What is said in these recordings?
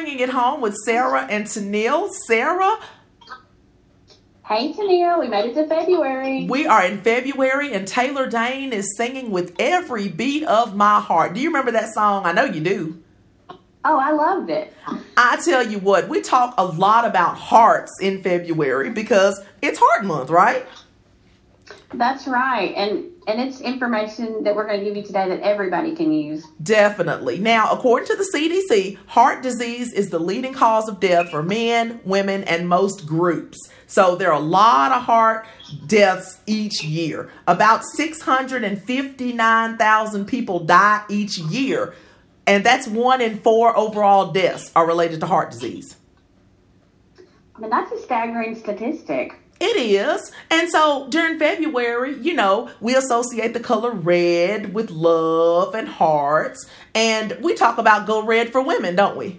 bringing it home with Sarah and Tennille. Sarah, Hey, Tennille, we made it to February. we are in February, and Taylor Dayne is singing with every beat of my heart. Do you remember that song? I know you do. Oh, I loved it. I tell you what, we talk a lot about hearts in February because it's Heart Month, right? That's right. And and it's information that we're going to give you today that everybody can use. Definitely. Now, according to the CDC, heart disease is the leading cause of death for men, women, and most groups. So there are a lot of heart deaths each year. About 659,000 people die each year. And that's one in four overall deaths are related to heart disease. I mean, that's a staggering statistic. It is. And so during February, you know, we associate the color red with love and hearts. And we talk about go red for women, don't we?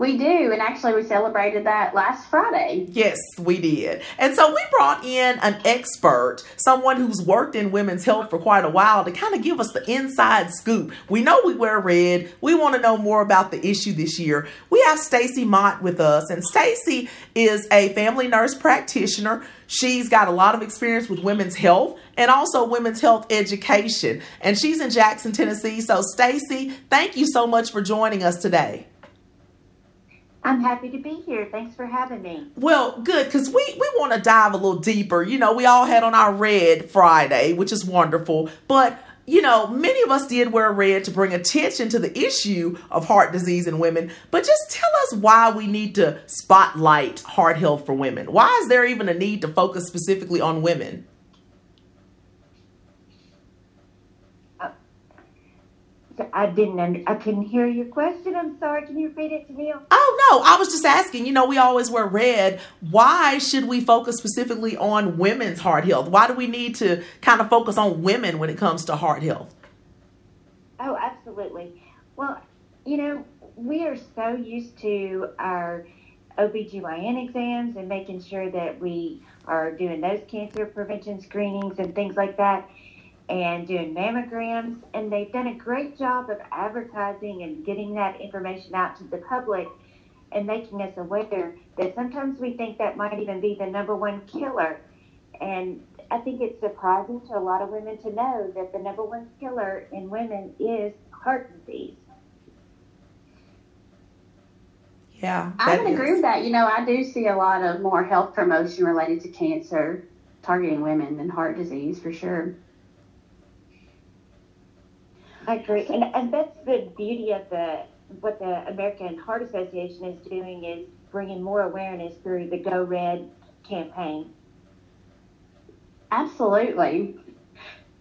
We do, and actually, we celebrated that last Friday. Yes, we did. And so we brought in an expert, someone who's worked in women's health for quite a while to kind of give us the inside scoop. We know we wear red. We want to know more about the issue this year. We have Stacy Mott with us, and Stacy is a family nurse practitioner. She's got a lot of experience with women's health and also women's health education. And she's in Jackson, Tennessee. So Stacy, thank you so much for joining us today. I'm happy to be here. Thanks for having me. Well, good, because we, we want to dive a little deeper. You know, we all had on our red Friday, which is wonderful. But, you know, many of us did wear red to bring attention to the issue of heart disease in women. But just tell us why we need to spotlight heart health for women. Why is there even a need to focus specifically on women? I didn't. Under, I couldn't hear your question. I'm sorry. Can you repeat it to me? Oh, no, I was just asking. You know, we always wear red. Why should we focus specifically on women's heart health? Why do we need to kind of focus on women when it comes to heart health? Oh, absolutely. Well, you know, we are so used to our OBGYN exams and making sure that we are doing those cancer prevention screenings and things like that and doing mammograms. And they've done a great job of advertising and getting that information out to the public and making us aware that sometimes we think that might even be the number one killer. And I think it's surprising to a lot of women to know that the number one killer in women is heart disease. Yeah, I that would agree with that. You know, I do see a lot of more health promotion related to cancer targeting women than heart disease for sure. I agree, and, and that's the beauty of the what the American Heart Association is doing is bringing more awareness through the Go Red campaign. Absolutely.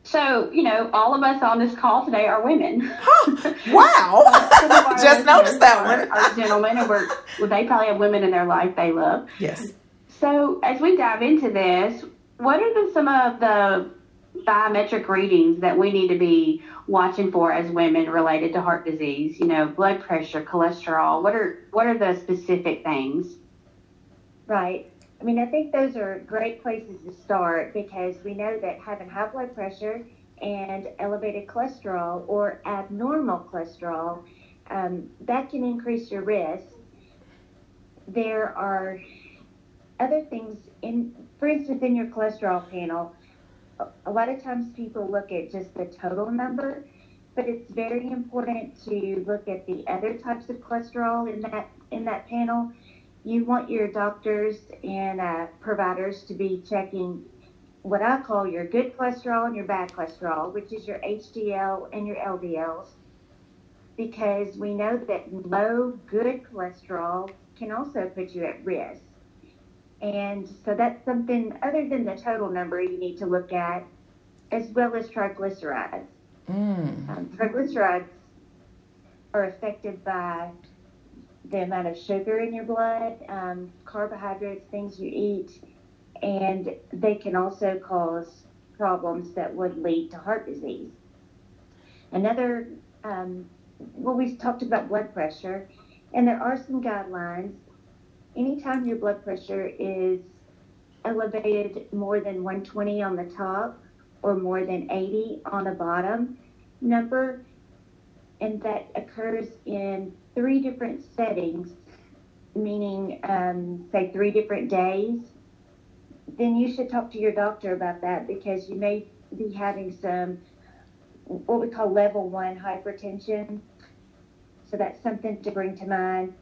So, you know, all of us on this call today are women. Huh, wow. Some of our Just noticed that one. Are, are gentlemen, and we're, well, they probably have women in their life they love. Yes. So, as we dive into this, what are the, some of the biometric readings that we need to be watching for as women related to heart disease? You know, blood pressure, cholesterol. What are what are the specific things? Right. I mean, I think those are great places to start because we know that having high blood pressure and elevated cholesterol or abnormal cholesterol, um, that can increase your risk. There are other things in, for instance, in your cholesterol panel, a- lot of times people look at just the total number, but it's very important to look at the other types of cholesterol in that in that panel you want your doctors and uh, providers to be checking what I call your good cholesterol and your bad cholesterol, which is your HDL and your LDLs, because we know that low good cholesterol can also put you at risk. And so that's something other than the total number you need to look at, as well as triglycerides. Mm. Um, triglycerides are affected by the amount of sugar in your blood, um, carbohydrates, things you eat, and they can also cause problems that would lead to heart disease. Another, um, well, we talked about blood pressure, and there are some guidelines. Anytime your blood pressure is elevated more than 120 on the top or more than 80 on the bottom number, and that occurs in three different settings, meaning, um, say, three different days, then you should talk to your doctor about that because you may be having some what we call level one hypertension. So that's something to bring to mind.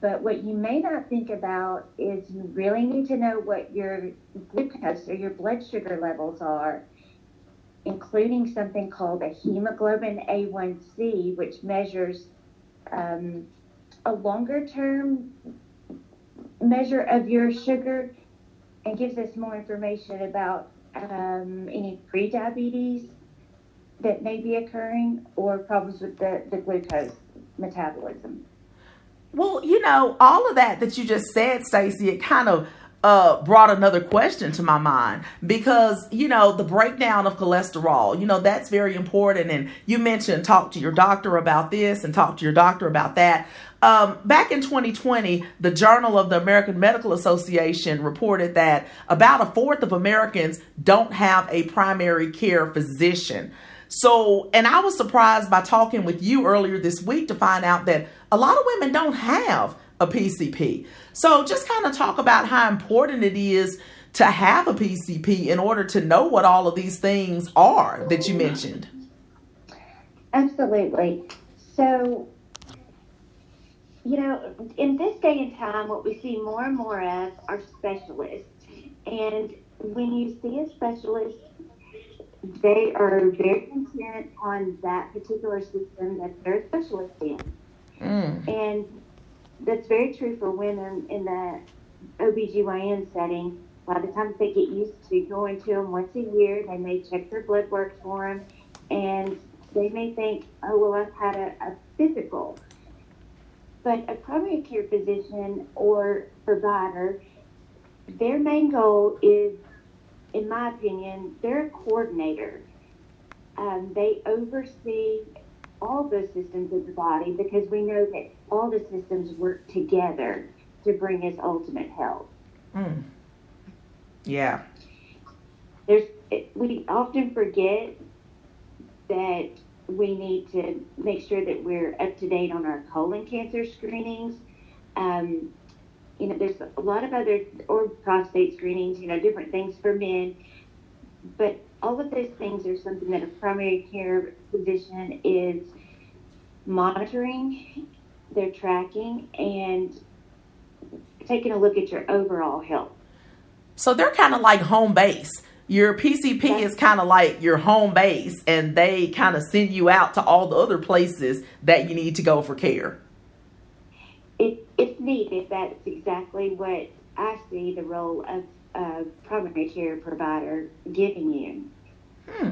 But what you may not think about is you really need to know what your glucose or your blood sugar levels are, including something called a hemoglobin A1C, which measures um, a longer term measure of your sugar and gives us more information about um, any prediabetes that may be occurring or problems with the, the glucose metabolism. Well, you know, all of that that you just said, Stacy, it kind of uh, brought another question to my mind because you know the breakdown of cholesterol you know that's very important. And you mentioned talk to your doctor about this and talk to your doctor about that. Um, back in 2020 the journal of the american medical association reported that about a fourth of americans don't have a primary care physician so, and I was surprised by talking with you earlier this week to find out that a lot of women don't have a PCP. So, just kind of talk about how important it is to have a PCP in order to know what all of these things are that you mentioned. Absolutely. So, you know, in this day and time, what we see more and more of are specialists. And when you see a specialist, they are very content on that particular system that they're a specialist in. Mm. And that's very true for women in the OBGYN setting. A lot of times they get used to going to them once a year. They may check their blood work for them, and they may think, oh, well, I've had a, a physical. But a primary care physician or provider, their main goal is in my opinion, they're a coordinator. Um, they oversee all the systems of the body because we know that all the systems work together to bring us ultimate health. Mm. Yeah. There's we often forget that we need to make sure that we're up to date on our colon cancer screenings. Um, you know, there's a lot of other, or prostate screenings, you know, different things for men. But all of those things are something that a primary care physician is monitoring, they're tracking, and taking a look at your overall health. So they're kind of like home base. Your PCP is kind of like your home base, and they kind of send you out to all the other places that you need to go for care it, it's needed. That's exactly what I see the role of a primary care provider giving you. Hmm.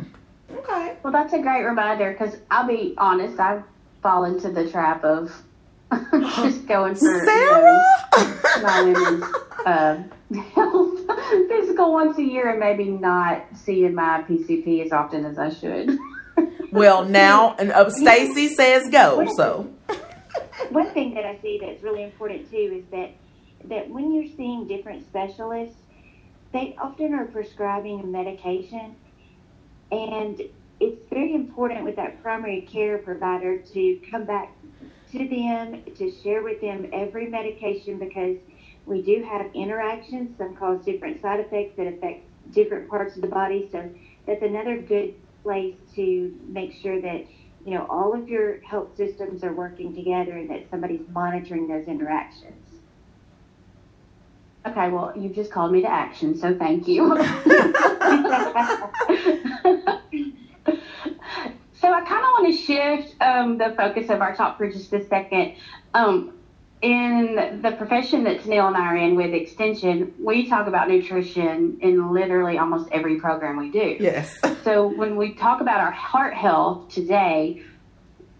Okay. Well, that's a great reminder because I'll be honest, I fall into the trap of just going for Sarah? You know, my women's uh, health physical once a year and maybe not seeing my PCP as often as I should. well, now uh, Stacy says go, so one thing that I see that's really important too is that that when you're seeing different specialists, they often are prescribing a medication, and it's very important with that primary care provider to come back to them to share with them every medication because we do have interactions. Some cause different side effects that affect different parts of the body. So that's another good place to make sure that you know, all of your health systems are working together and that somebody's monitoring those interactions. Okay, well, you just called me to action, so thank you. so I kind of want to shift um, the focus of our talk for just a second. Um, in the profession that Neil and I are in with Extension, we talk about nutrition in literally almost every program we do. Yes. so when we talk about our heart health today,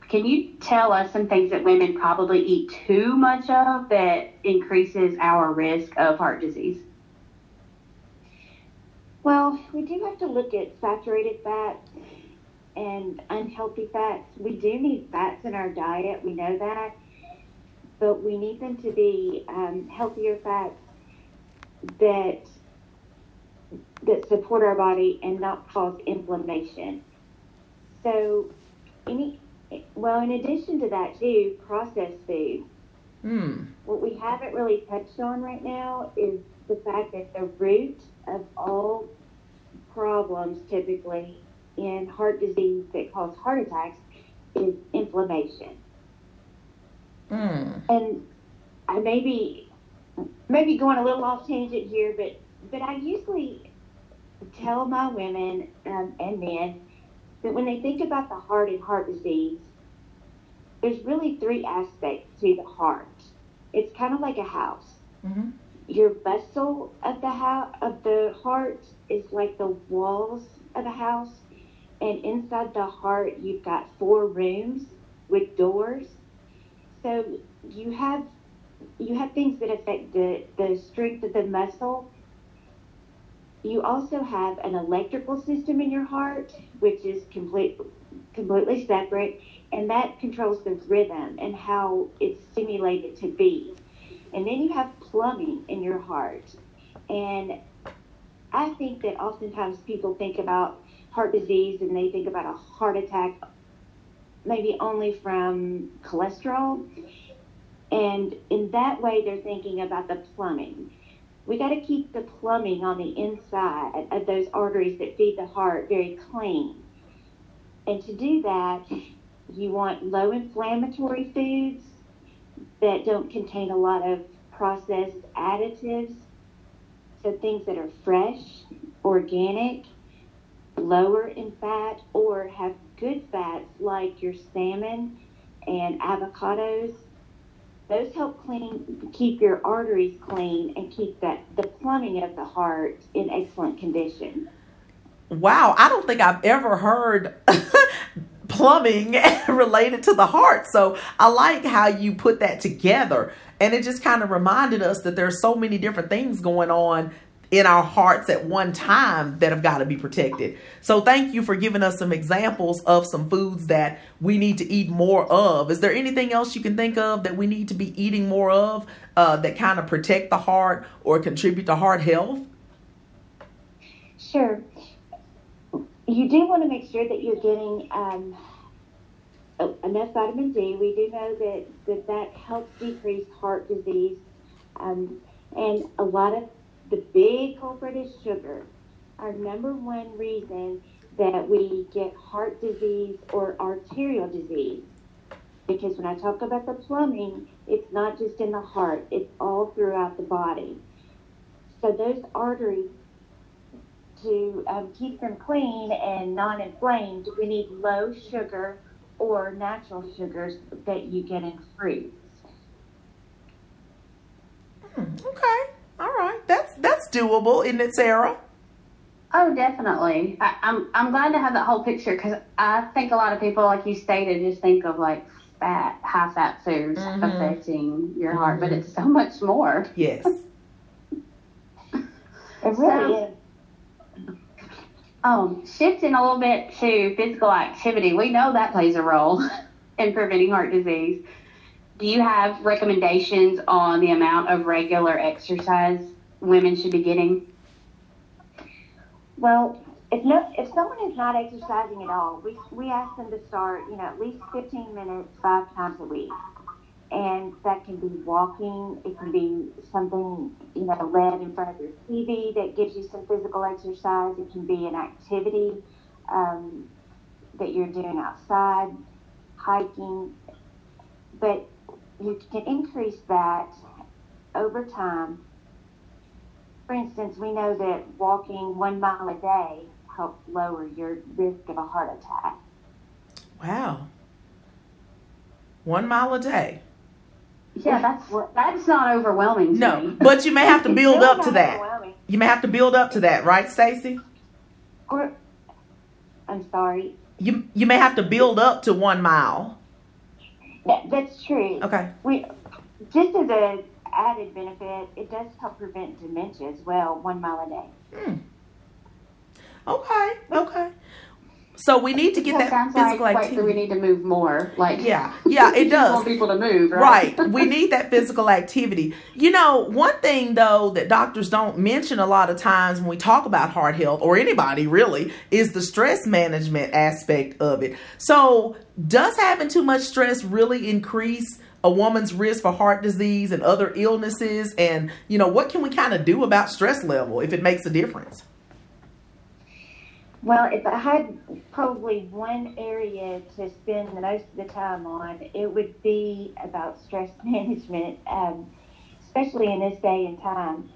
can you tell us some things that women probably eat too much of that increases our risk of heart disease? Well, we do have to look at saturated fats and unhealthy fats. We do need fats in our diet, we know that but we need them to be um, healthier fats that that support our body and not cause inflammation. So any Well, in addition to that, too, processed food. Hmm. What we haven't really touched on right now is the fact that the root of all problems typically in heart disease that cause heart attacks is inflammation. Hmm. And I may be maybe going a little off tangent here, but but I usually tell my women um, and men that when they think about the heart and heart disease, there's really three aspects to the heart. It's kind of like a house. hmm Your vessel of the house of the heart is like the walls of a house, and inside the heart you've got four rooms with doors. So you have you have things that affect the, the strength of the muscle. You also have an electrical system in your heart, which is complete, completely separate, and that controls the rhythm and how it's stimulated to beat. And then you have plumbing in your heart. And I think that oftentimes people think about heart disease and they think about a heart attack maybe only from cholesterol. And in that way, they're thinking about the plumbing. We got to keep the plumbing on the inside of those arteries that feed the heart very clean. And to do that, you want low inflammatory foods that don't contain a lot of processed additives. So things that are fresh, organic, lower in fat, or have good fats like your salmon and avocados. Those help clean, keep your arteries clean and keep that the plumbing of the heart in excellent condition. Wow, I don't think I've ever heard plumbing related to the heart. So I like how you put that together. And it just kind of reminded us that there's so many different things going on in our hearts at one time that have got to be protected. So thank you for giving us some examples of some foods that we need to eat more of. Is there anything else you can think of that we need to be eating more of uh, that kind of protect the heart or contribute to heart health? Sure. You do want to make sure that you're getting um, enough vitamin D. We do know that that, that helps decrease heart disease. Um, and a lot of the big culprit is sugar. Our number one reason that we get heart disease or arterial disease. Because when I talk about the plumbing, it's not just in the heart, it's all throughout the body. So those arteries to um, keep them clean and non-inflamed, we need low sugar or natural sugars that you get in fruits. Hmm, okay. All right. That's that's doable, isn't era. Oh, definitely. I, I'm I'm glad to have that whole picture because I think a lot of people, like you stated, just think of like fat, high fat foods Mhm. affecting your heart, but it's so much more. Yes. It really is. Um, shifting a little bit to physical activity, we know that plays a role in preventing heart disease. Do you have recommendations on the amount of regular exercise women should be getting? Well, if no, if someone is not exercising at all, we we ask them to start, you know, at least 15 minutes five times a week, and that can be walking. It can be something, you know, led in front of your TV that gives you some physical exercise. It can be an activity um, that you're doing outside, hiking, but you can increase that over time for instance, we know that walking one mile a day helps lower your risk of a heart attack. Wow. One mile a day. Yeah, that's that's not overwhelming. To No, me. but you may have to build up to that. You may have to build up to that, right, Stacy? Or, I'm sorry. You you may have to build up to one mile. That, that's true. Okay. We just as a added benefit, it does help prevent dementia as well. One mile a day. Hmm. Okay. Okay. So we need to get that, sounds physical like, activity. Like we need to move more. Like yeah, yeah, it does. want people to move, right? Right. We need that physical activity. You know, one thing though that doctors don't mention a lot of times when we talk about heart health or anybody really is the stress management aspect of it. So, does having too much stress really increase a woman's risk for heart disease and other illnesses and, you know, what can we kind of do about stress level if it makes a difference? Well, if I had probably one area to spend the most of the time on, it would be about stress management, um, especially in this day and time,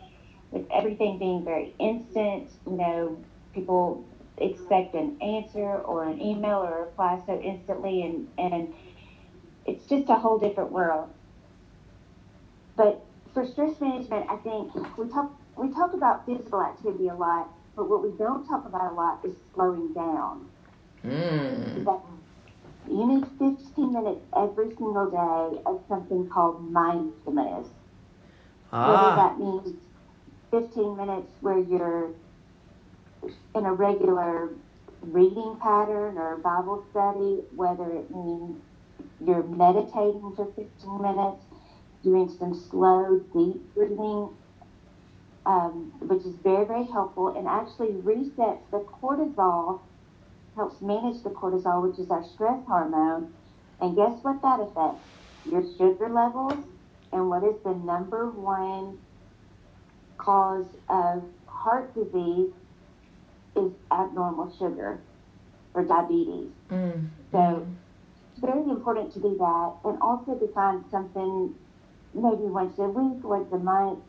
with everything being very instant. You know, people expect an answer or an email or a reply so instantly, and and it's just a whole different world. But for stress management, I think we talk we talk about physical activity a lot but what we don't talk about a lot is slowing down. Mm. That you need 15 minutes every single day of something called mindfulness. Ah. Whether that means 15 minutes where you're in a regular reading pattern or Bible study, whether it means you're meditating for 15 minutes, doing some slow, deep breathing um, which is very, very helpful and actually resets the cortisol, helps manage the cortisol, which is our stress hormone. And guess what that affects? Your sugar levels and what is the number one cause of heart disease is abnormal sugar or diabetes. Mm. So very important to do that and also to find something maybe once a week, once a month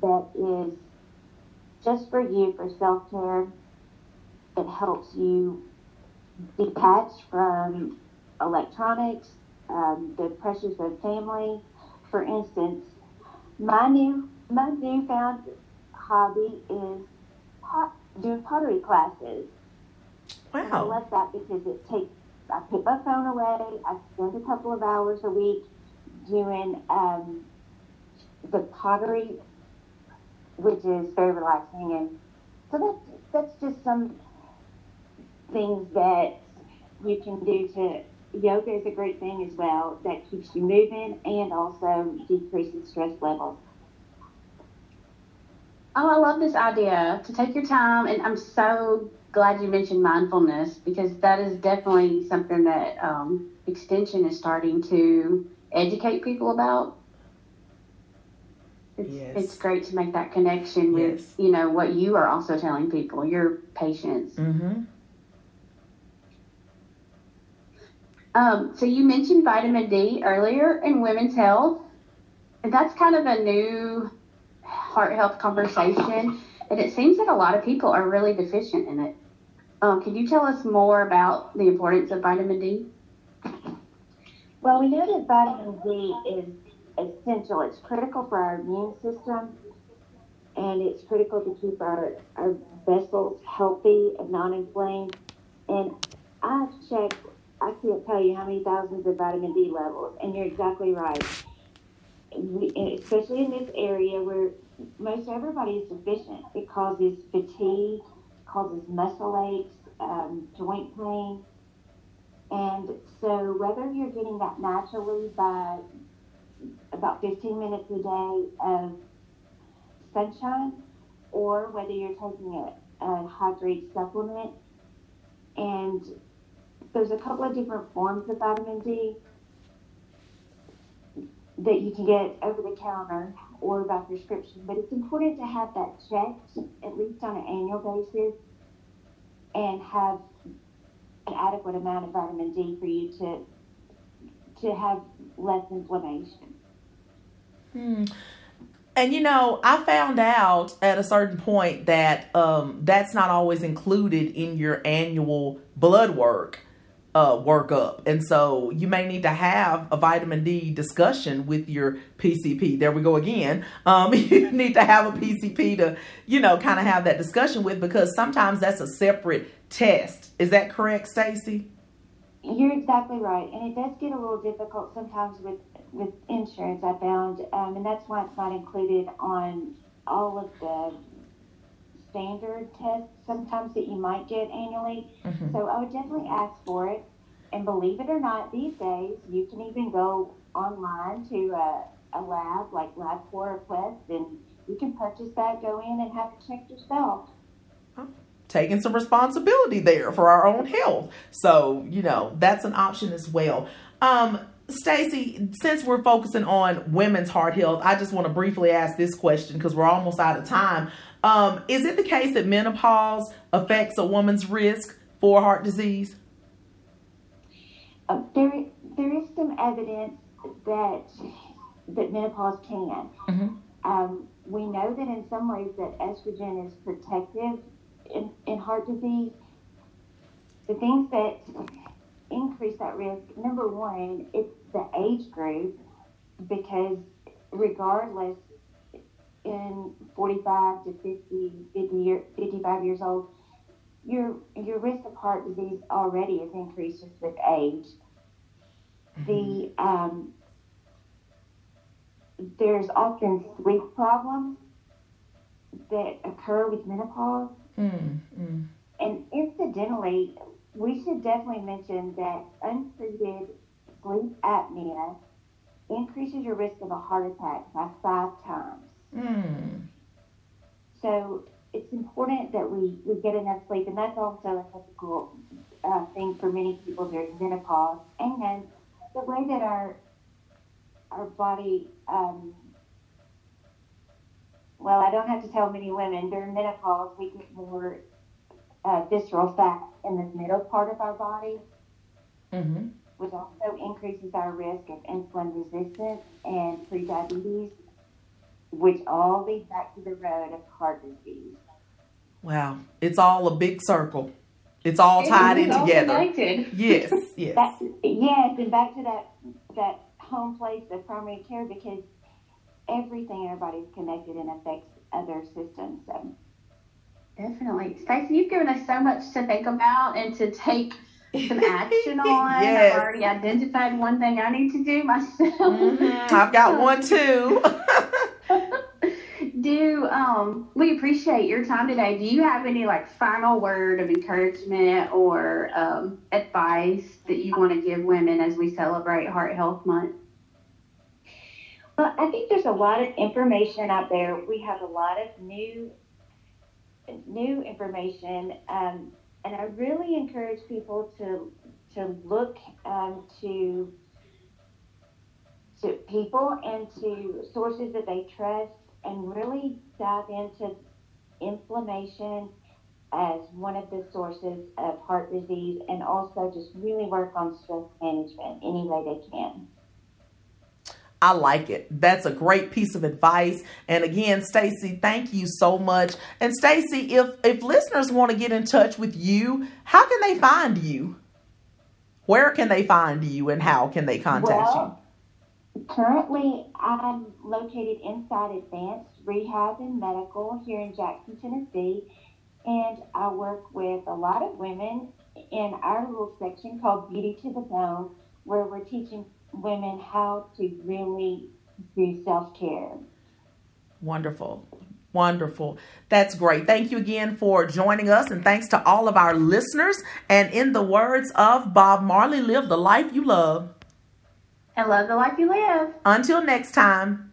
that is just for you for self care. It helps you detach from electronics, um, the pressures of family. For instance, my new my newfound hobby is pot, doing pottery classes. And I love that because it takes. I put my phone away. I spend a couple of hours a week doing um, the pottery which is very relaxing. And so that's that's just some things that you can do to. Yoga is a great thing as well that keeps you moving and also decreases stress levels. Oh, I love this idea to take your time, and I'm so glad you mentioned mindfulness because that is definitely something that um, Extension is starting to educate people about. It's, Yes. it's great to make that connection with Yes. you know what you are also telling people, your patients. Mm-hmm. Um, so you mentioned vitamin D earlier in women's health, and that's kind of a new heart health conversation, and it seems that a lot of people are really deficient in it. Um, can you tell us more about the importance of vitamin D? Well, we know that vitamin D is essential. It's critical for our immune system, and it's critical to keep our, our vessels healthy and non-inflamed. And I've checked, I can't tell you how many thousands of vitamin D levels, and you're exactly right. We, especially in this area where most everybody is deficient, it causes fatigue, causes muscle aches, um, joint pain. And so, whether you're getting that naturally by about 15 minutes a day of sunshine, or whether you're taking a, a hydrate supplement, and there's a couple of different forms of vitamin D that you can get over the counter or by prescription, but it's important to have that checked at least on an annual basis and have an adequate amount of vitamin D for you to to have less inflammation. Hmm. And you know, I found out at a certain point that um, that's not always included in your annual blood work uh, workup, and so you may need to have a vitamin D discussion with your PCP. There we go again. Um, you need to have a PCP to, you know, kind of have that discussion with because sometimes that's a separate test. Is that correct, Stacy? You're exactly right, and it does get a little difficult sometimes with with insurance. I found, um, and that's why it's not included on all of the standard test sometimes that you might get annually. Mm-hmm. So I would definitely ask for it. And believe it or not, these days you can even go online to a, a lab like LabCorp or Quest, and you can purchase that, go in, and have it checked yourself. Taking some responsibility there for our own health. So, you know, that's an option as well. Um, Stacy, since we're focusing on women's heart health, I just want to briefly ask this question because we're almost out of time. Um, is it the case that menopause affects a woman's risk for heart disease? Uh, there, there is some evidence that that menopause can. Mm-hmm. Um, we know that in some ways that estrogen is protective in, in heart disease. The things that increase that risk, number one, it's the age group because regardless in 45 to 50, 50 year, 55 years old, your your risk of heart disease already is increased just with age. Mm-hmm. The um, there's often sleep problems that occur with menopause. Mm-hmm. And incidentally, we should definitely mention that untreated sleep apnea increases your risk of a heart attack by five times. Mm. So it's important that we, we get enough sleep, and that's also a typical uh, thing for many people during menopause. And the way that our our body, um, well, I don't have to tell many women during menopause we get more uh, visceral fat in the middle part of our body, mm-hmm. which also increases our risk of insulin resistance and prediabetes, which all lead back to the road of heart disease. Wow, it's all a big circle. It's all tied in together. Connected. Yes, yes. That, yes, and back to that that home place of primary care because everything in our body is connected and affects other systems. So Definitely. Stacy, you've given us so much to think about and to take some action on. yes. I've already identified one thing I need to do myself. Mm-hmm. I've got one too. Do um we appreciate your time today. Do you have any like final word of encouragement or um, advice that you want to give women as we celebrate Heart Health Month? Well, I think there's a lot of information out there. We have a lot of new new information, um, and I really encourage people to to look um, to to people and to sources that they trust, and really dive into inflammation as one of the sources of heart disease, and also just really work on stress management any way they can. I like it. That's a great piece of advice. And again, Stacy, thank you so much. And Stacy, if if listeners want to get in touch with you, how can they find you? Where can they find you and how can they contact well, you? Currently, I'm located inside Advanced Rehab and Medical here in Jackson, Tennessee, and I work with a lot of women in our little section called Beauty to the Bone, where we're teaching women how to really do self care. Wonderful. Wonderful. That's great. Thank you again for joining us, and thanks to all of our listeners. And in the words of Bob Marley, live the life you love. And love the life you live. Until next time.